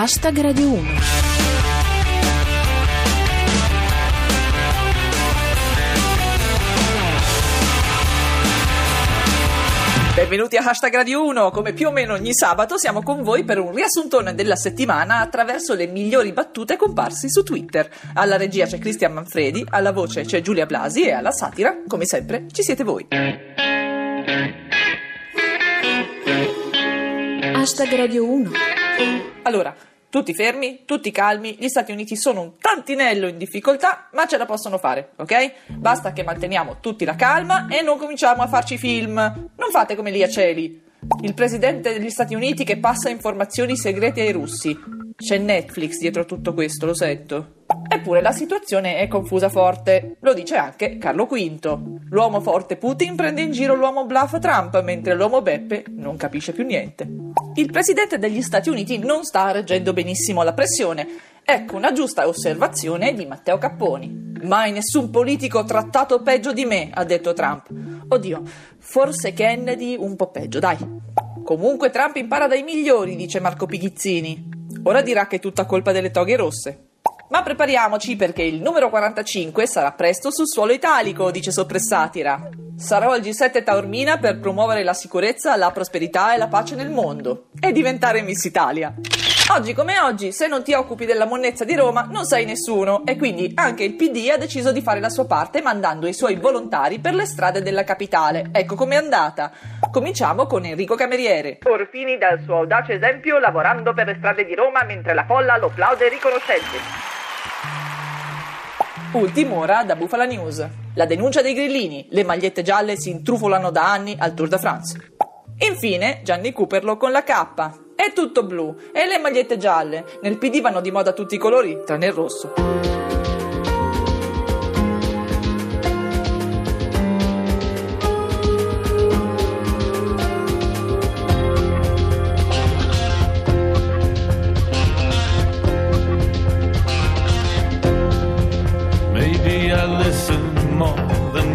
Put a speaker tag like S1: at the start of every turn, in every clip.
S1: Hashtag Radio 1.
S2: Benvenuti a Hashtag Radio 1, come più o meno ogni sabato siamo con voi per un riassuntone della settimana attraverso le migliori battute comparsi su Twitter. Alla regia c'è Cristian Manfredi, alla voce c'è Giulia Blasi e alla satira, come sempre, ci siete voi.
S1: Hashtag Radio 1.
S2: Allora, tutti fermi, tutti calmi, gli Stati Uniti sono un tantinello in difficoltà, ma ce la possono fare, ok? Basta che manteniamo tutti la calma e non cominciamo a farci film. Non fate come lì a Celi. Il presidente degli Stati Uniti che passa informazioni segrete ai russi. C'è Netflix dietro tutto questo, lo sento. Eppure la situazione è confusa forte. Lo dice anche Carlo V. L'uomo forte Putin prende in giro l'uomo bluff Trump, mentre l'uomo Beppe non capisce più niente. Il presidente degli Stati Uniti non sta reggendo benissimo la pressione. Ecco una giusta osservazione di Matteo Capponi. Mai nessun politico trattato peggio di me, ha detto Trump. Oddio, forse Kennedy un po' peggio, dai. Comunque Trump impara dai migliori, dice Marco Pighizzini. Ora dirà che è tutta colpa delle toghe rosse. Ma prepariamoci perché il numero 45 sarà presto sul suolo italico, dice Soppressatira. Sarò al G7 Taormina per promuovere la sicurezza, la prosperità e la pace nel mondo e diventare Miss Italia. Oggi come oggi, se non ti occupi della monnezza di Roma, non sei nessuno e quindi anche il PD ha deciso di fare la sua parte mandando i suoi volontari per le strade della capitale. Ecco com'è andata. Cominciamo con Enrico Cameriere. Orfini dal suo audace esempio lavorando per le strade di Roma mentre la folla lo plaude riconoscente. Ultim'ora da Bufala News. La denuncia dei grillini. Le magliette gialle si intrufolano da anni al Tour de France. Infine, Gianni Cooperlo con la K. È tutto blu e le magliette gialle. Nel PD vanno di moda tutti i colori, tranne il rosso.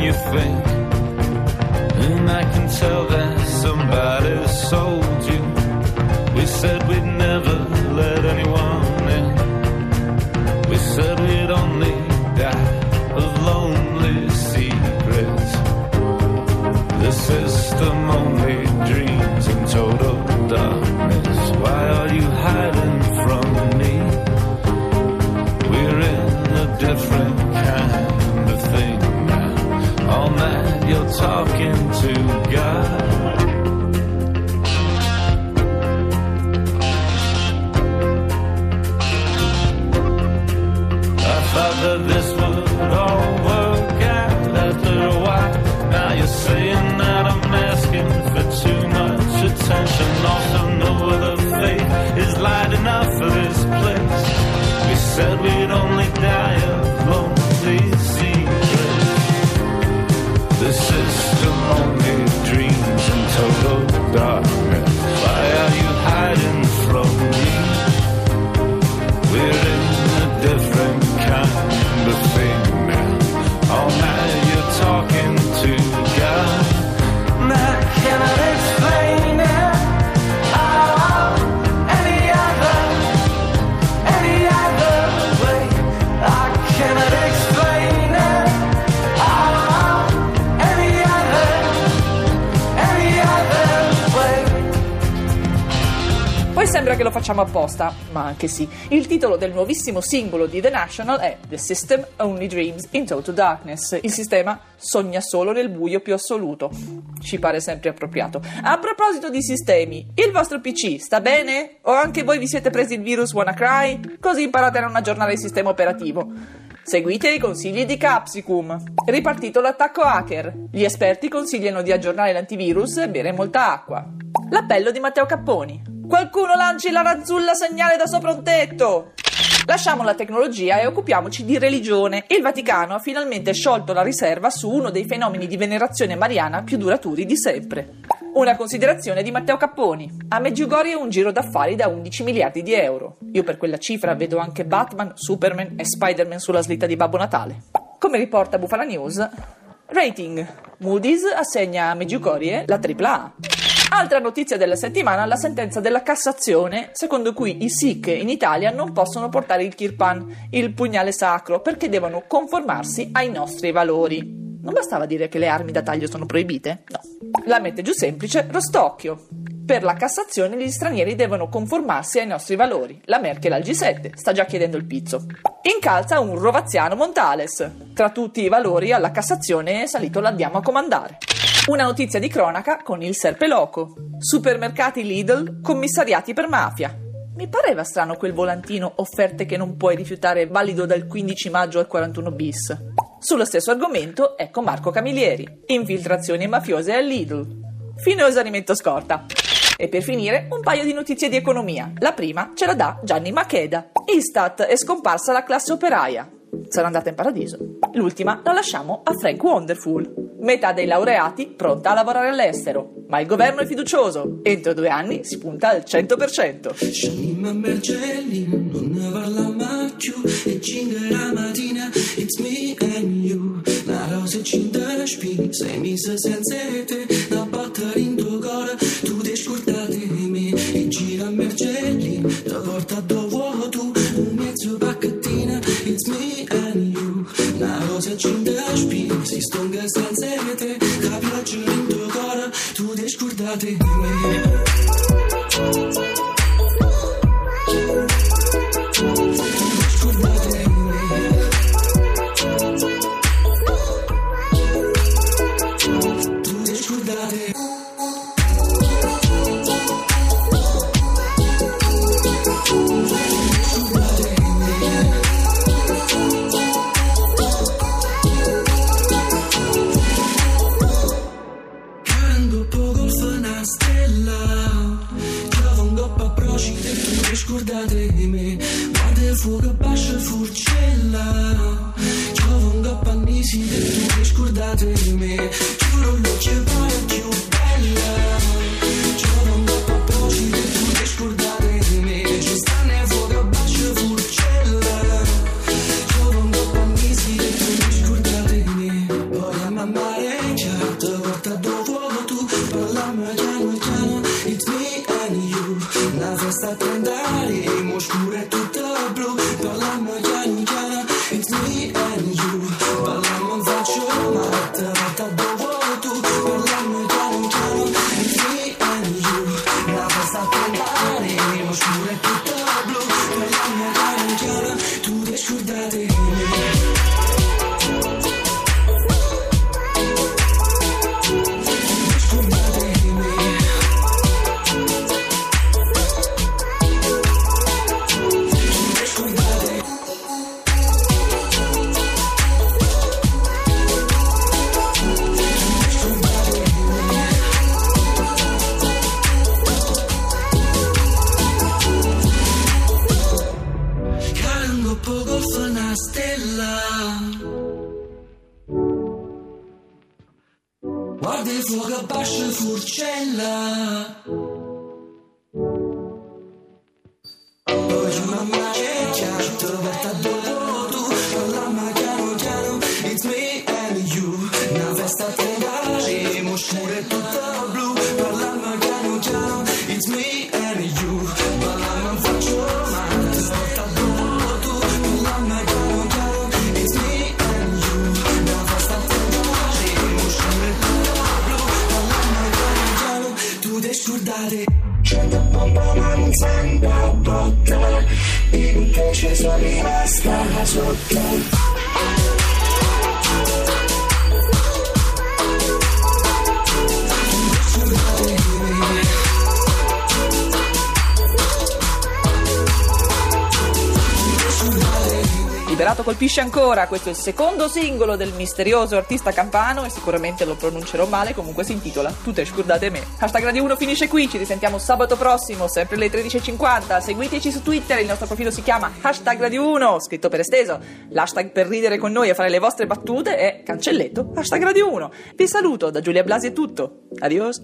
S3: You think. And I can tell that somebody sold you. We said we'd said we'd only die of lonely secrets. The
S2: Poi sembra che lo facciamo apposta, ma anche sì. Il titolo del nuovissimo singolo di The National è The System Only Dreams in Total Darkness. Il sistema sogna solo nel buio più assoluto. Ci pare sempre appropriato. A proposito di sistemi, il vostro PC sta bene? O anche voi vi siete presi il virus WannaCry? Così imparate a non aggiornare il sistema operativo. Seguite i consigli di Capsicum. Ripartito l'attacco hacker. Gli esperti consigliano di aggiornare l'antivirus e bere molta acqua. L'appello di Matteo Capponi. Qualcuno lanci la razzulla segnale da sopra un tetto! Lasciamo la tecnologia e occupiamoci di religione. Il Vaticano ha finalmente sciolto la riserva su uno dei fenomeni di venerazione mariana più duraturi di sempre. Una considerazione di Matteo Capponi. A Meggiugorie un giro d'affari da 11 miliardi di euro. Io per quella cifra vedo anche Batman, Superman e Spider-Man sulla slitta di Babbo Natale. Come riporta Bufala News, rating. Moody's assegna a Meggiugorie la AAA. Altra notizia della settimana, la sentenza della Cassazione, secondo cui i Sikh in Italia non possono portare il kirpan, il pugnale sacro, perché devono conformarsi ai nostri valori. Non bastava dire che le armi da taglio sono proibite? No. La mette giù semplice Rostocchio. Per la Cassazione gli stranieri devono conformarsi ai nostri valori. La Merkel al G7 sta già chiedendo il pizzo. Incalza un rovaziano Montales. Tra tutti i valori alla Cassazione è salito l'andiamo a comandare. Una notizia di cronaca con il Serpe Loco. Supermercati Lidl commissariati per mafia. Mi pareva strano quel volantino offerte che non puoi rifiutare valido dal 15 maggio al 41 bis. Sullo stesso argomento, ecco Marco Camilleri. Infiltrazioni mafiose al Lidl. Fine esaurimento scorta. E per finire, un paio di notizie di economia. La prima ce la dà Gianni Macheda. Istat è scomparsa la classe operaia. Sarà andata in paradiso. L'ultima la lasciamo a Frank Wonderful. Metà dei laureati pronta a lavorare all'estero, ma il governo è fiducioso. Entro due anni si punta al 100%.
S4: Scianima Mergelli, non ne parliamo più E cinque la mattina, it's me and you La rosa e cinta spin, sei messa senza te Tu ti scordate di me Giuro lo pare più bella Trovo un Tu ti scordate di me Ci sta nel fuoco bascia furcella Trovo un niside Tu ti scordate di me Poi a mamma reggia Te porta dove vuoi tu Parliamo piano piano It's me and you Una festa a 30 stella. Guarda il fuoco a bascia furcella. Poi mamma che chiama Trovata dopo Scordare. C'è da bomba ma non sembra botta Invece sono rimasta sotto
S2: Liberato colpisce ancora, questo è il secondo singolo del misterioso artista campano e sicuramente lo pronuncerò male, comunque si intitola Tutte scordate me. Hashtag Radio 1 finisce qui, ci risentiamo sabato prossimo, sempre alle 13.50, seguiteci su Twitter, il nostro profilo si chiama Hashtag Radio 1, scritto per esteso, l'hashtag per ridere con noi e fare le vostre battute è cancelletto Hashtag Radio 1. Vi saluto, da Giulia Blasi è tutto, adios.